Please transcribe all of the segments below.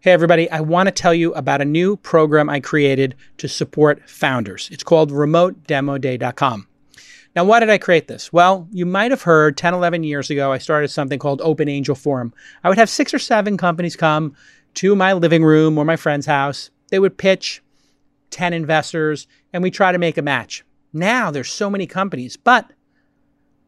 Hey, everybody, I want to tell you about a new program I created to support founders. It's called remotedemoday.com. Now, why did I create this? Well, you might have heard 10, 11 years ago, I started something called Open Angel Forum. I would have six or seven companies come to my living room or my friend's house. They would pitch 10 investors and we try to make a match. Now there's so many companies, but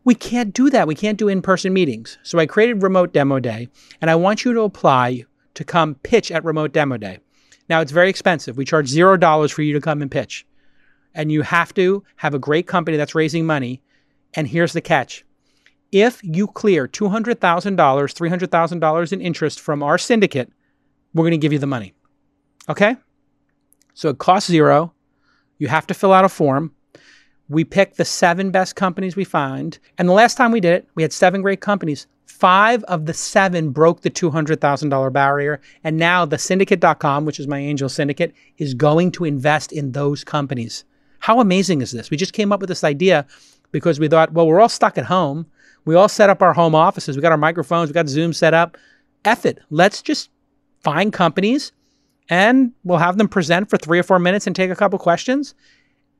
we can't do that. We can't do in person meetings. So I created Remote Demo Day and I want you to apply to come pitch at Remote Demo Day. Now, it's very expensive. We charge $0 for you to come and pitch. And you have to have a great company that's raising money. And here's the catch if you clear $200,000, $300,000 in interest from our syndicate, we're going to give you the money. Okay? So it costs zero. You have to fill out a form. We pick the seven best companies we find. And the last time we did it, we had seven great companies. Five of the seven broke the $200,000 barrier. And now the syndicate.com, which is my angel syndicate, is going to invest in those companies. How amazing is this? We just came up with this idea because we thought, well, we're all stuck at home. We all set up our home offices. We got our microphones, we got Zoom set up. F it. Let's just find companies and we'll have them present for three or four minutes and take a couple questions.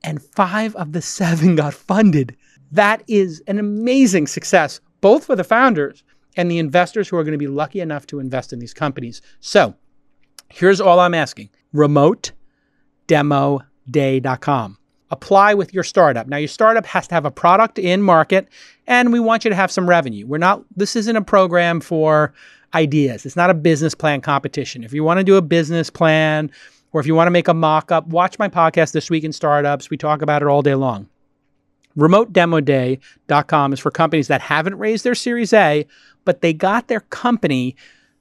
And five of the seven got funded. That is an amazing success, both for the founders and the investors who are going to be lucky enough to invest in these companies. So here's all I'm asking remote demo day.com. Apply with your startup. Now, your startup has to have a product in market, and we want you to have some revenue. We're not, this isn't a program for ideas. It's not a business plan competition. If you want to do a business plan or if you want to make a mock up, watch my podcast, This Week in Startups. We talk about it all day long. RemoteDemoDay.com is for companies that haven't raised their Series A, but they got their company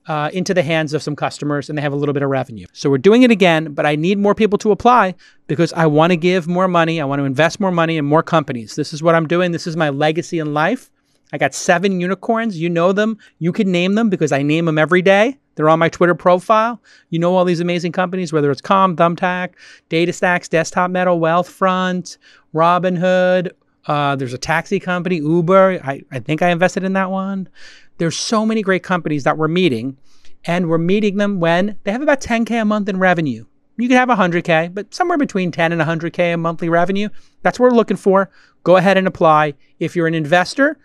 uh, into the hands of some customers and they have a little bit of revenue. So we're doing it again, but I need more people to apply because I want to give more money. I want to invest more money in more companies. This is what I'm doing. This is my legacy in life. I got seven unicorns. You know them. You can name them because I name them every day. They're on my Twitter profile. You know all these amazing companies, whether it's Calm, Thumbtack, DataStax, Desktop Metal, Wealthfront, Robinhood. Uh, there's a taxi company, Uber. I, I think I invested in that one. There's so many great companies that we're meeting, and we're meeting them when they have about 10K a month in revenue. You could have 100K, but somewhere between 10 and 100K in monthly revenue. That's what we're looking for. Go ahead and apply. If you're an investor,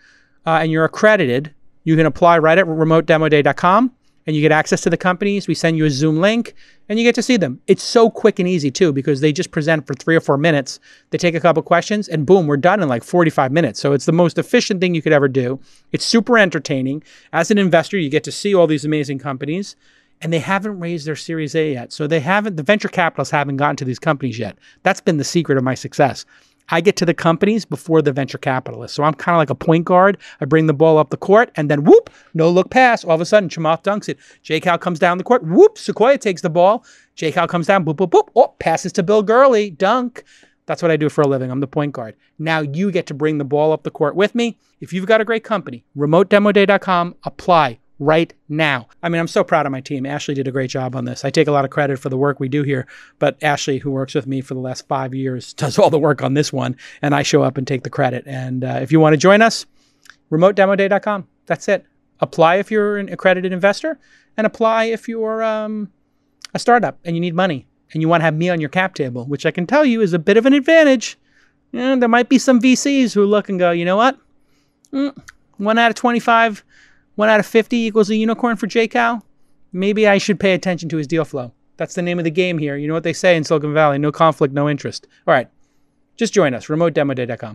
uh, and you're accredited, you can apply right at remotedemoday.com and you get access to the companies. We send you a Zoom link and you get to see them. It's so quick and easy too because they just present for three or four minutes. They take a couple questions and boom, we're done in like 45 minutes. So it's the most efficient thing you could ever do. It's super entertaining. As an investor, you get to see all these amazing companies and they haven't raised their Series A yet. So they haven't, the venture capitalists haven't gotten to these companies yet. That's been the secret of my success. I get to the companies before the venture capitalists. So I'm kind of like a point guard. I bring the ball up the court and then whoop, no look pass. All of a sudden, Chamath dunks it. J Cal comes down the court. Whoop, Sequoia takes the ball. J Cal comes down, boop, boop, boop. Oh, passes to Bill Gurley. Dunk. That's what I do for a living. I'm the point guard. Now you get to bring the ball up the court with me. If you've got a great company, remotedemoday.com, apply right now. I mean, I'm so proud of my team. Ashley did a great job on this. I take a lot of credit for the work we do here, but Ashley, who works with me for the last five years, does all the work on this one, and I show up and take the credit. And uh, if you want to join us, remotedemoday.com. That's it. Apply if you're an accredited investor, and apply if you're um, a startup and you need money and you want to have me on your cap table, which I can tell you is a bit of an advantage. And there might be some VCs who look and go, you know what? Mm, one out of 25 one out of 50 equals a unicorn for J Cal. Maybe I should pay attention to his deal flow. That's the name of the game here. You know what they say in Silicon Valley no conflict, no interest. All right, just join us, remotedemoday.com.